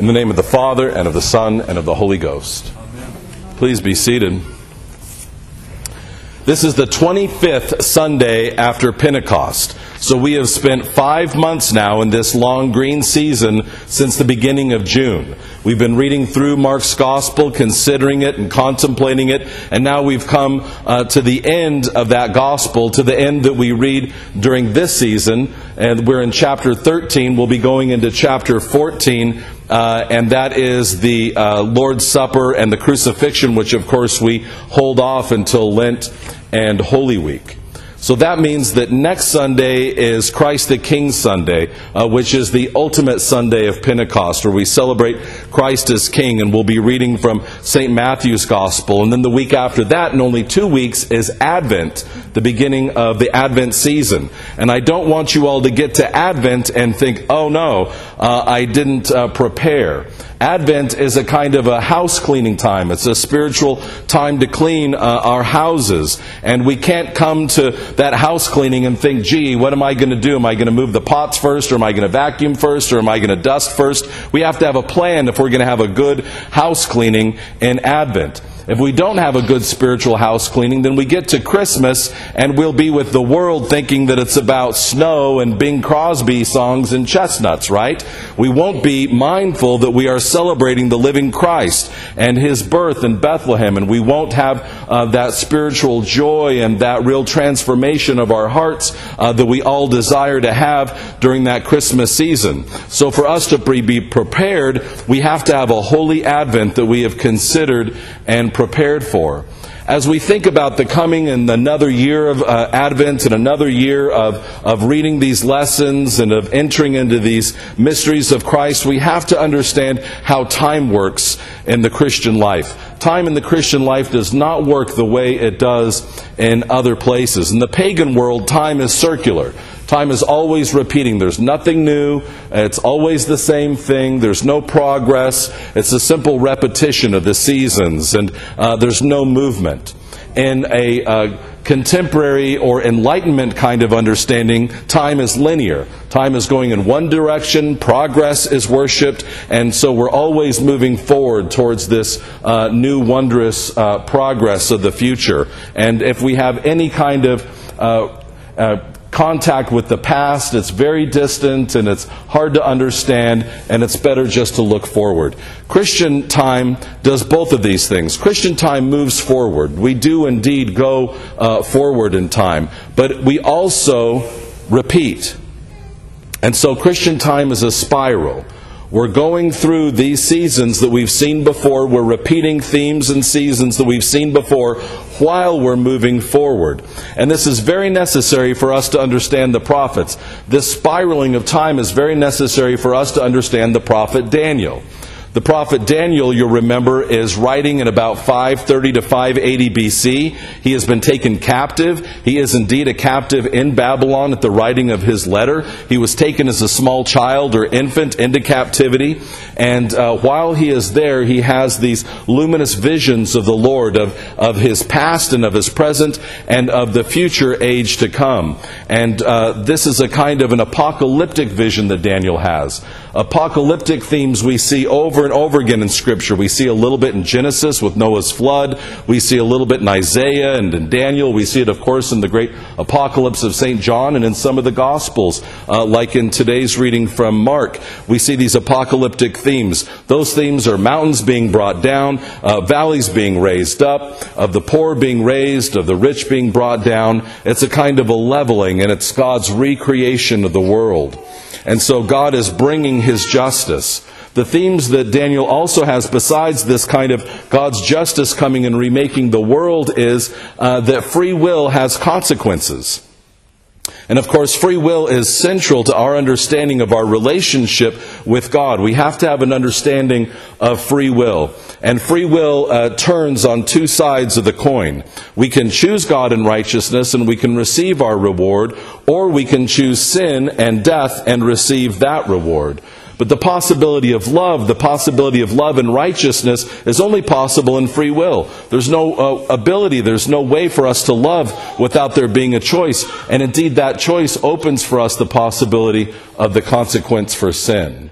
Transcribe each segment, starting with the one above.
In the name of the Father, and of the Son, and of the Holy Ghost. Please be seated. This is the 25th Sunday after Pentecost. So we have spent five months now in this long green season since the beginning of June. We've been reading through Mark's Gospel, considering it and contemplating it, and now we've come uh, to the end of that Gospel, to the end that we read during this season. And we're in chapter 13. We'll be going into chapter 14 uh, and that is the uh, Lord's Supper and the crucifixion, which of course we hold off until Lent and Holy Week. So that means that next Sunday is Christ the King Sunday, uh, which is the ultimate Sunday of Pentecost, where we celebrate Christ as King, and we'll be reading from St. Matthew's Gospel. And then the week after that, in only two weeks, is Advent, the beginning of the Advent season. And I don't want you all to get to Advent and think, oh no, uh, I didn't uh, prepare. Advent is a kind of a house cleaning time. It's a spiritual time to clean uh, our houses. And we can't come to that house cleaning and think, gee, what am I going to do? Am I going to move the pots first, or am I going to vacuum first, or am I going to dust first? We have to have a plan if we're going to have a good house cleaning in Advent. If we don't have a good spiritual house cleaning, then we get to Christmas and we'll be with the world thinking that it's about snow and Bing Crosby songs and chestnuts, right? We won't be mindful that we are celebrating the living Christ and his birth in Bethlehem, and we won't have uh, that spiritual joy and that real transformation of our hearts uh, that we all desire to have during that Christmas season. So, for us to be prepared, we have to have a holy Advent that we have considered and prepared for. As we think about the coming and another year of uh, Advent and another year of, of reading these lessons and of entering into these mysteries of Christ, we have to understand how time works in the Christian life. Time in the Christian life does not work the way it does in other places. In the pagan world, time is circular. Time is always repeating. There's nothing new. It's always the same thing. There's no progress. It's a simple repetition of the seasons, and uh, there's no movement. In a uh, contemporary or enlightenment kind of understanding, time is linear. Time is going in one direction, progress is worshiped, and so we're always moving forward towards this uh, new wondrous uh, progress of the future. And if we have any kind of uh, uh contact with the past. It's very distant and it's hard to understand, and it's better just to look forward. Christian time does both of these things. Christian time moves forward. We do indeed go uh, forward in time, but we also repeat. And so Christian time is a spiral. We're going through these seasons that we've seen before. We're repeating themes and seasons that we've seen before while we're moving forward. And this is very necessary for us to understand the prophets. This spiraling of time is very necessary for us to understand the prophet Daniel. The prophet Daniel, you'll remember, is writing in about 530 to 580 BC. He has been taken captive. He is indeed a captive in Babylon at the writing of his letter. He was taken as a small child or infant into captivity. And uh, while he is there, he has these luminous visions of the Lord, of, of his past and of his present, and of the future age to come. And uh, this is a kind of an apocalyptic vision that Daniel has. Apocalyptic themes we see over and over again in Scripture. We see a little bit in Genesis with Noah's flood. We see a little bit in Isaiah and in Daniel. We see it, of course, in the great apocalypse of St. John and in some of the Gospels, uh, like in today's reading from Mark. We see these apocalyptic themes. Those themes are mountains being brought down, uh, valleys being raised up, of the poor being raised, of the rich being brought down. It's a kind of a leveling, and it's God's recreation of the world. And so God is bringing his justice. The themes that Daniel also has, besides this kind of God's justice coming and remaking the world, is uh, that free will has consequences. And of course, free will is central to our understanding of our relationship with God. We have to have an understanding of free will. And free will uh, turns on two sides of the coin. We can choose God and righteousness and we can receive our reward, or we can choose sin and death and receive that reward. But the possibility of love, the possibility of love and righteousness is only possible in free will. There's no uh, ability, there's no way for us to love without there being a choice. And indeed, that choice opens for us the possibility of the consequence for sin.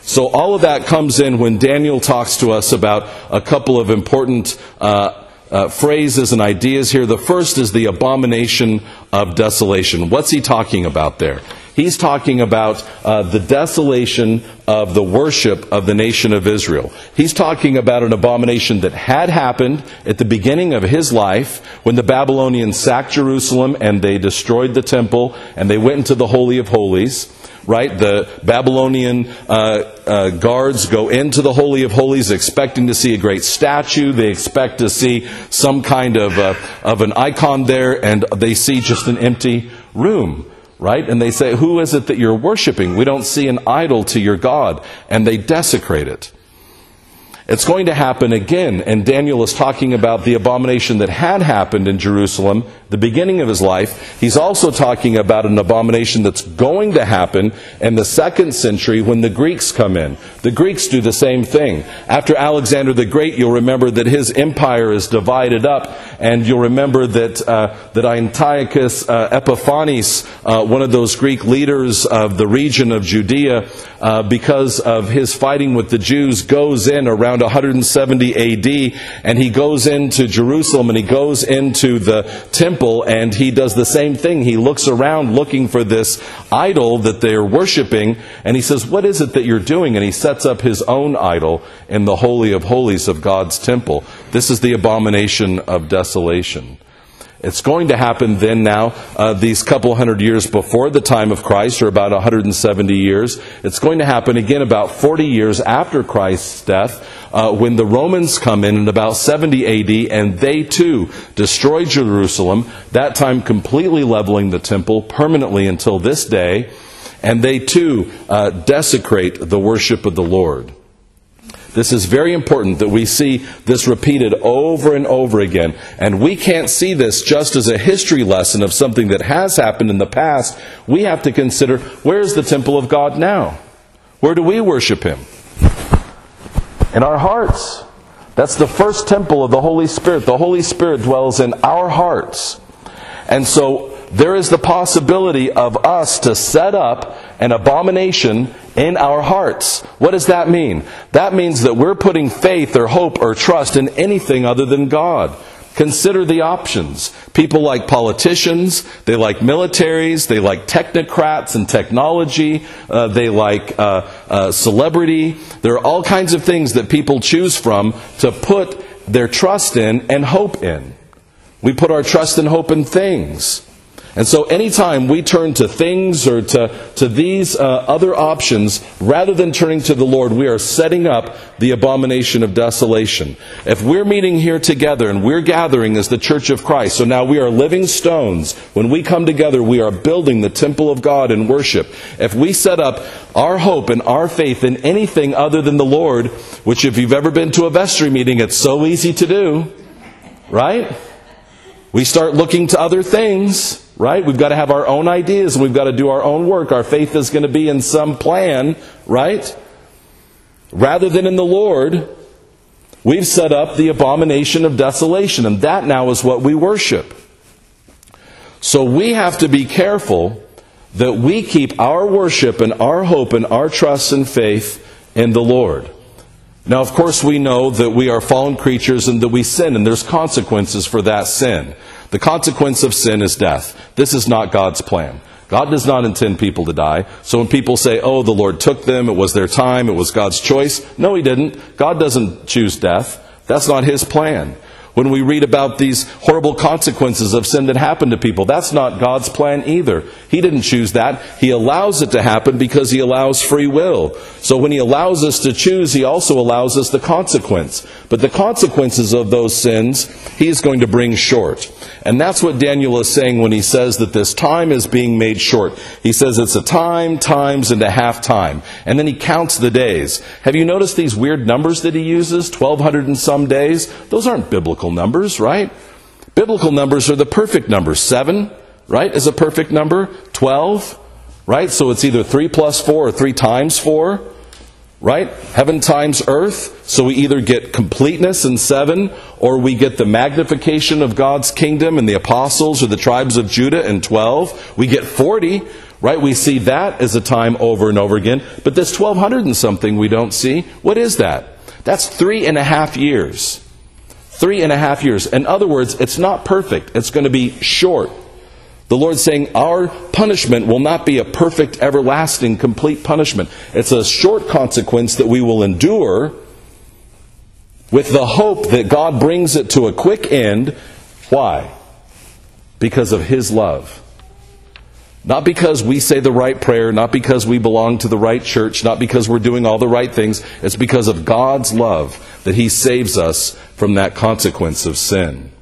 So all of that comes in when Daniel talks to us about a couple of important uh, uh, phrases and ideas here. The first is the abomination of desolation. What's he talking about there? He's talking about uh, the desolation of the worship of the nation of Israel. He's talking about an abomination that had happened at the beginning of his life when the Babylonians sacked Jerusalem and they destroyed the temple and they went into the Holy of Holies right? The Babylonian uh, uh, guards go into the Holy of Holies expecting to see a great statue. They expect to see some kind of, uh, of an icon there, and they see just an empty room right? And they say, Who is it that you're worshiping? We don't see an idol to your God. And they desecrate it. It's going to happen again, and Daniel is talking about the abomination that had happened in Jerusalem, the beginning of his life. He's also talking about an abomination that's going to happen in the second century when the Greeks come in. The Greeks do the same thing. After Alexander the Great, you'll remember that his empire is divided up, and you'll remember that, uh, that Antiochus uh, Epiphanes, uh, one of those Greek leaders of the region of Judea, uh, because of his fighting with the Jews, goes in around 170 AD, and he goes into Jerusalem and he goes into the temple and he does the same thing. He looks around looking for this idol that they're worshiping, and he says, What is it that you're doing? And he sets up his own idol in the Holy of Holies of God's temple. This is the abomination of desolation. It's going to happen then now, uh, these couple hundred years before the time of Christ, or about 170 years. It's going to happen again about 40 years after Christ's death, uh, when the Romans come in in about 70 AD, and they too destroy Jerusalem, that time completely leveling the temple permanently until this day, and they too uh, desecrate the worship of the Lord. This is very important that we see this repeated over and over again. And we can't see this just as a history lesson of something that has happened in the past. We have to consider where's the temple of God now? Where do we worship Him? In our hearts. That's the first temple of the Holy Spirit. The Holy Spirit dwells in our hearts. And so there is the possibility of us to set up an abomination in our hearts. What does that mean? That means that we're putting faith or hope or trust in anything other than God. Consider the options. People like politicians, they like militaries, they like technocrats and technology, uh, they like uh, uh, celebrity. There are all kinds of things that people choose from to put their trust in and hope in. We put our trust and hope in things. And so, anytime we turn to things or to, to these uh, other options, rather than turning to the Lord, we are setting up the abomination of desolation. If we're meeting here together and we're gathering as the church of Christ, so now we are living stones. When we come together, we are building the temple of God in worship. If we set up our hope and our faith in anything other than the Lord, which if you've ever been to a vestry meeting, it's so easy to do, right? We start looking to other things right? We've got to have our own ideas and we've got to do our own work. Our faith is going to be in some plan, right? Rather than in the Lord, we've set up the abomination of desolation, and that now is what we worship. So we have to be careful that we keep our worship and our hope and our trust and faith in the Lord. Now, of course, we know that we are fallen creatures and that we sin, and there's consequences for that sin. The consequence of sin is death. This is not God's plan. God does not intend people to die. So when people say, oh, the Lord took them, it was their time, it was God's choice, no, He didn't. God doesn't choose death. That's not His plan when we read about these horrible consequences of sin that happen to people. That's not God's plan either. He didn't choose that. He allows it to happen because He allows free will. So when He allows us to choose, He also allows us the consequence. But the consequences of those sins, He is going to bring short. And that's what Daniel is saying when he says that this time is being made short. He says it's a time, times, and a half time. And then he counts the days. Have you noticed these weird numbers that he uses? 1,200 and some days? Those aren't biblical numbers, right? Biblical numbers are the perfect numbers. Seven, right, is a perfect number. 12, right? So it's either 3 plus 4 or 3 times 4 right? Heaven times earth. So we either get completeness in seven, or we get the magnification of God's kingdom and the apostles or the tribes of Judah in 12. We get 40, right? We see that as a time over and over again. But this 1200 and something we don't see. What is that? That's three and a half years. Three and a half years. In other words, it's not perfect. It's going to be short. The Lord's saying our punishment will not be a perfect, everlasting, complete punishment. It's a short consequence that we will endure with the hope that God brings it to a quick end. Why? Because of His love. Not because we say the right prayer, not because we belong to the right church, not because we're doing all the right things. It's because of God's love that He saves us from that consequence of sin.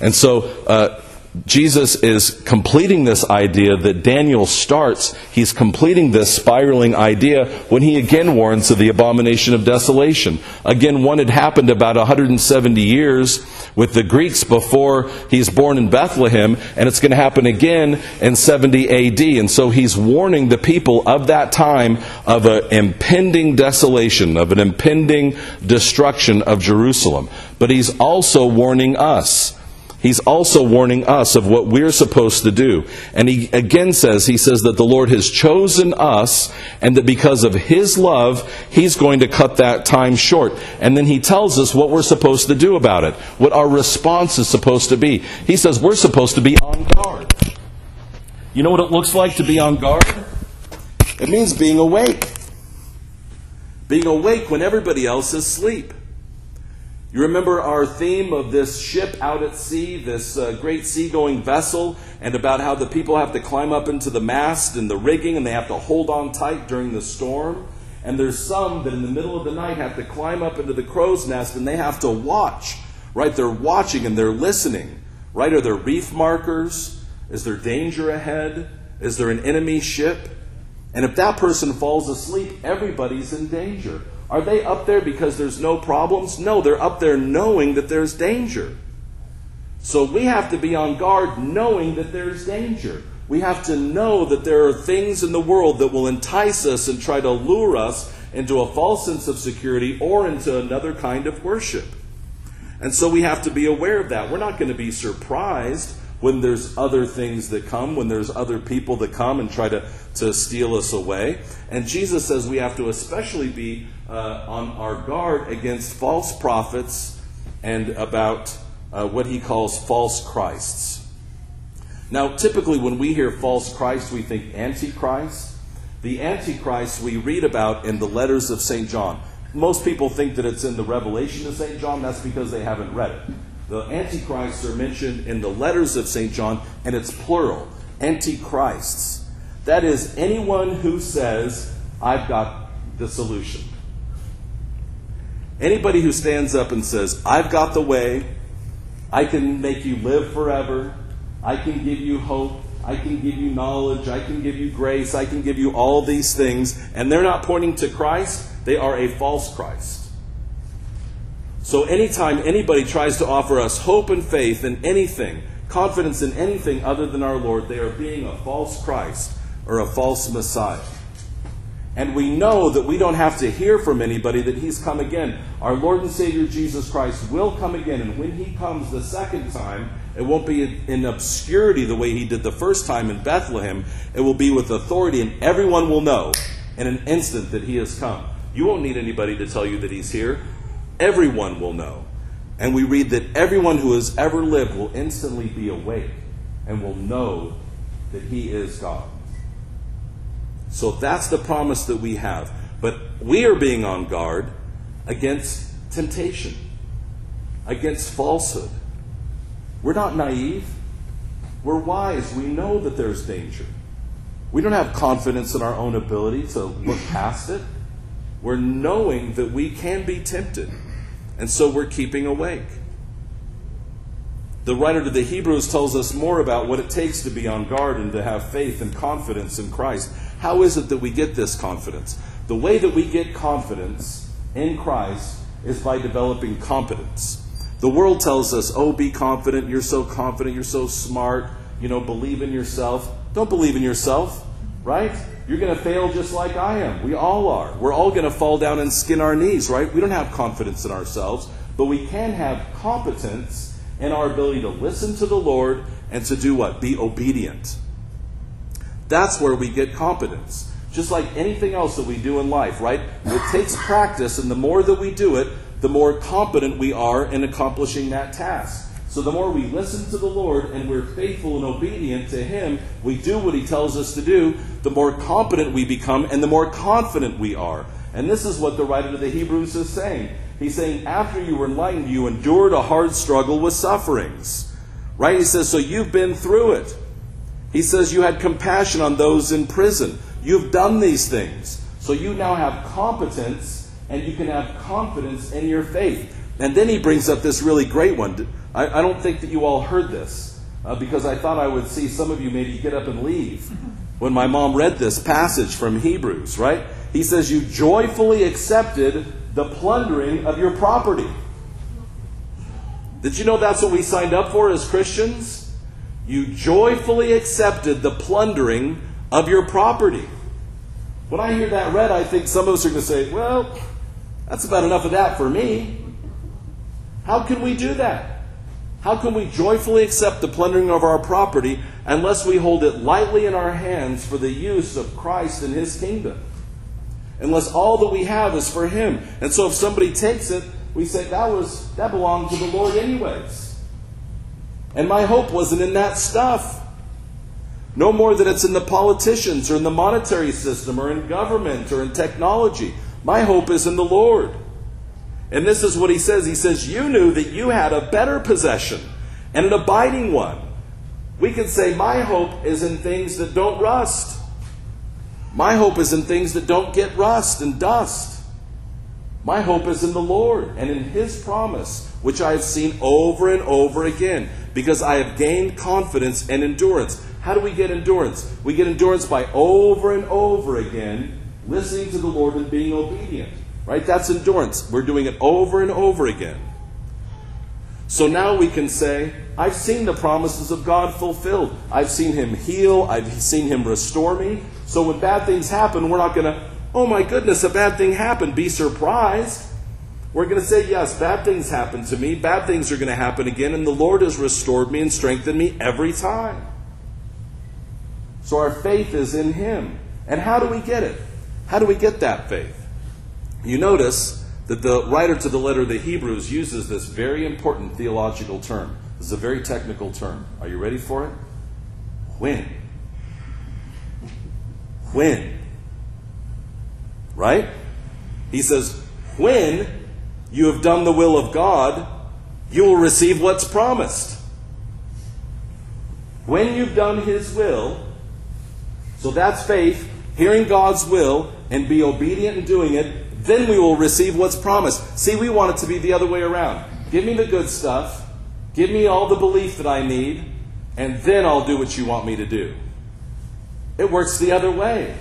And so, uh, Jesus is completing this idea that Daniel starts. He's completing this spiraling idea when he again warns of the abomination of desolation. Again, one had happened about 170 years with the Greeks before he's born in Bethlehem, and it's going to happen again in 70 AD. And so he's warning the people of that time of an impending desolation, of an impending destruction of Jerusalem. But he's also warning us He's also warning us of what we're supposed to do. And he again says, He says that the Lord has chosen us and that because of His love, He's going to cut that time short. And then He tells us what we're supposed to do about it, what our response is supposed to be. He says we're supposed to be on guard. You know what it looks like to be on guard? It means being awake. Being awake when everybody else is asleep. You remember our theme of this ship out at sea, this uh, great seagoing vessel, and about how the people have to climb up into the mast and the rigging and they have to hold on tight during the storm. And there's some that in the middle of the night have to climb up into the crow's nest and they have to watch, right? They're watching and they're listening, right? Are there reef markers? Is there danger ahead? Is there an enemy ship? And if that person falls asleep, everybody's in danger. Are they up there because there's no problems? No, they're up there knowing that there's danger. So we have to be on guard knowing that there's danger. We have to know that there are things in the world that will entice us and try to lure us into a false sense of security or into another kind of worship. And so we have to be aware of that. We're not going to be surprised when there's other things that come, when there's other people that come and try to, to steal us away. And Jesus says we have to especially be uh, on our guard against false prophets and about uh, what he calls false Christs. Now, typically, when we hear false Christ, we think Antichrist. The Antichrist we read about in the letters of St. John. Most people think that it's in the Revelation of St. John. That's because they haven't read it. The Antichrists are mentioned in the letters of St. John, and it's plural Antichrists. That is, anyone who says, I've got the solution. Anybody who stands up and says, I've got the way, I can make you live forever, I can give you hope, I can give you knowledge, I can give you grace, I can give you all these things, and they're not pointing to Christ, they are a false Christ. So anytime anybody tries to offer us hope and faith in anything, confidence in anything other than our Lord, they are being a false Christ or a false Messiah. And we know that we don't have to hear from anybody that He's come again. Our Lord and Savior Jesus Christ will come again. And when He comes the second time, it won't be in obscurity the way He did the first time in Bethlehem. It will be with authority, and everyone will know in an instant that He has come. You won't need anybody to tell you that He's here. Everyone will know. And we read that everyone who has ever lived will instantly be awake and will know that He is God. So that's the promise that we have. But we are being on guard against temptation, against falsehood. We're not naive. We're wise. We know that there's danger. We don't have confidence in our own ability to look past it. We're knowing that we can be tempted. And so we're keeping awake. The writer to the Hebrews tells us more about what it takes to be on guard and to have faith and confidence in Christ. How is it that we get this confidence? The way that we get confidence in Christ is by developing competence. The world tells us, oh, be confident, you're so confident, you're so smart, you know, believe in yourself. Don't believe in yourself, right? You're going to fail just like I am. We all are. We're all going to fall down and skin our knees, right? We don't have confidence in ourselves, but we can have competence in our ability to listen to the Lord and to do what? Be obedient. That's where we get competence. Just like anything else that we do in life, right? It takes practice, and the more that we do it, the more competent we are in accomplishing that task. So the more we listen to the Lord and we're faithful and obedient to Him, we do what He tells us to do, the more competent we become and the more confident we are. And this is what the writer of the Hebrews is saying. He's saying, after you were enlightened, you endured a hard struggle with sufferings. Right? He says, so you've been through it. He says, you had compassion on those in prison. You've done these things. So you now have competence and you can have confidence in your faith. And then he brings up this really great one. I, I don't think that you all heard this uh, because I thought I would see some of you maybe get up and leave when my mom read this passage from Hebrews, right? He says, You joyfully accepted the plundering of your property. Did you know that's what we signed up for as Christians? You joyfully accepted the plundering of your property. When I hear that read, I think some of us are going to say, Well, that's about enough of that for me. How can we do that? How can we joyfully accept the plundering of our property unless we hold it lightly in our hands for the use of Christ and His kingdom? Unless all that we have is for Him. And so if somebody takes it, we say that was that belonged to the Lord anyways. And my hope wasn't in that stuff. No more than it's in the politicians or in the monetary system or in government or in technology. My hope is in the Lord. And this is what he says. He says, You knew that you had a better possession and an abiding one. We could say, My hope is in things that don't rust. My hope is in things that don't get rust and dust. My hope is in the Lord and in His promise, which I have seen over and over again, because I have gained confidence and endurance. How do we get endurance? We get endurance by over and over again listening to the Lord and being obedient. Right? That's endurance. We're doing it over and over again. So now we can say, I've seen the promises of God fulfilled. I've seen Him heal. I've seen Him restore me. So when bad things happen, we're not going to, oh my goodness, a bad thing happened, be surprised. We're going to say, yes, bad things happen to me. Bad things are going to happen again. And the Lord has restored me and strengthened me every time. So our faith is in Him. And how do we get it? How do we get that faith? You notice that the writer to the letter of the Hebrews uses this very important theological term. This is a very technical term. Are you ready for it? When. When. Right? He says, when you have done the will of God, you will receive what's promised. When you've done His will, so that's faith, hearing God's will, and be obedient in doing it, then we will receive what's promised. See, we want it to be the other way around. Give me the good stuff, give me all the belief that I need, and then I'll do what you want me to do. It works the other way.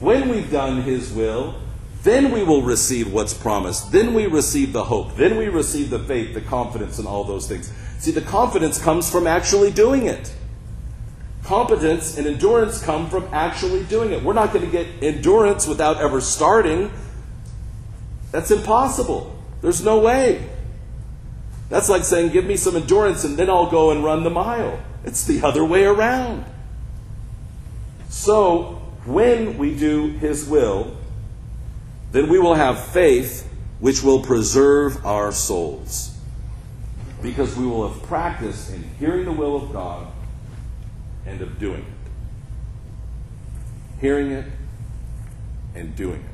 When we've done His will, then we will receive what's promised. Then we receive the hope. Then we receive the faith, the confidence, and all those things. See, the confidence comes from actually doing it. Competence and endurance come from actually doing it. We're not going to get endurance without ever starting. That's impossible. There's no way. That's like saying, Give me some endurance and then I'll go and run the mile. It's the other way around. So, when we do His will, then we will have faith which will preserve our souls. Because we will have practiced in hearing the will of God and of doing it. Hearing it and doing it.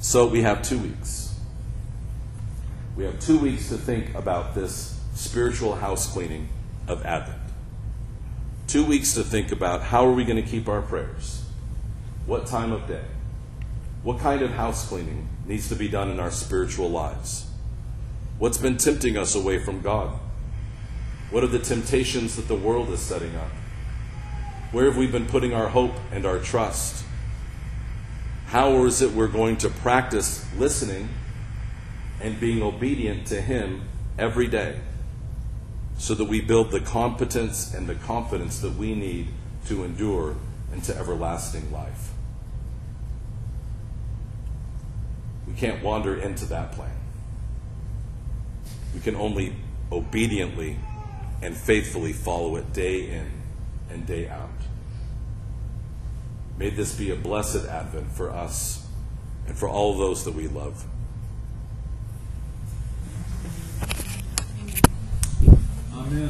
So we have two weeks. We have two weeks to think about this spiritual house cleaning of Advent. Two weeks to think about how are we going to keep our prayers? What time of day? What kind of house cleaning needs to be done in our spiritual lives? What's been tempting us away from God? What are the temptations that the world is setting up? Where have we been putting our hope and our trust? How is it we're going to practice listening and being obedient to Him every day so that we build the competence and the confidence that we need to endure into everlasting life? We can't wander into that plan. We can only obediently and faithfully follow it day in and day out. May this be a blessed Advent for us and for all those that we love.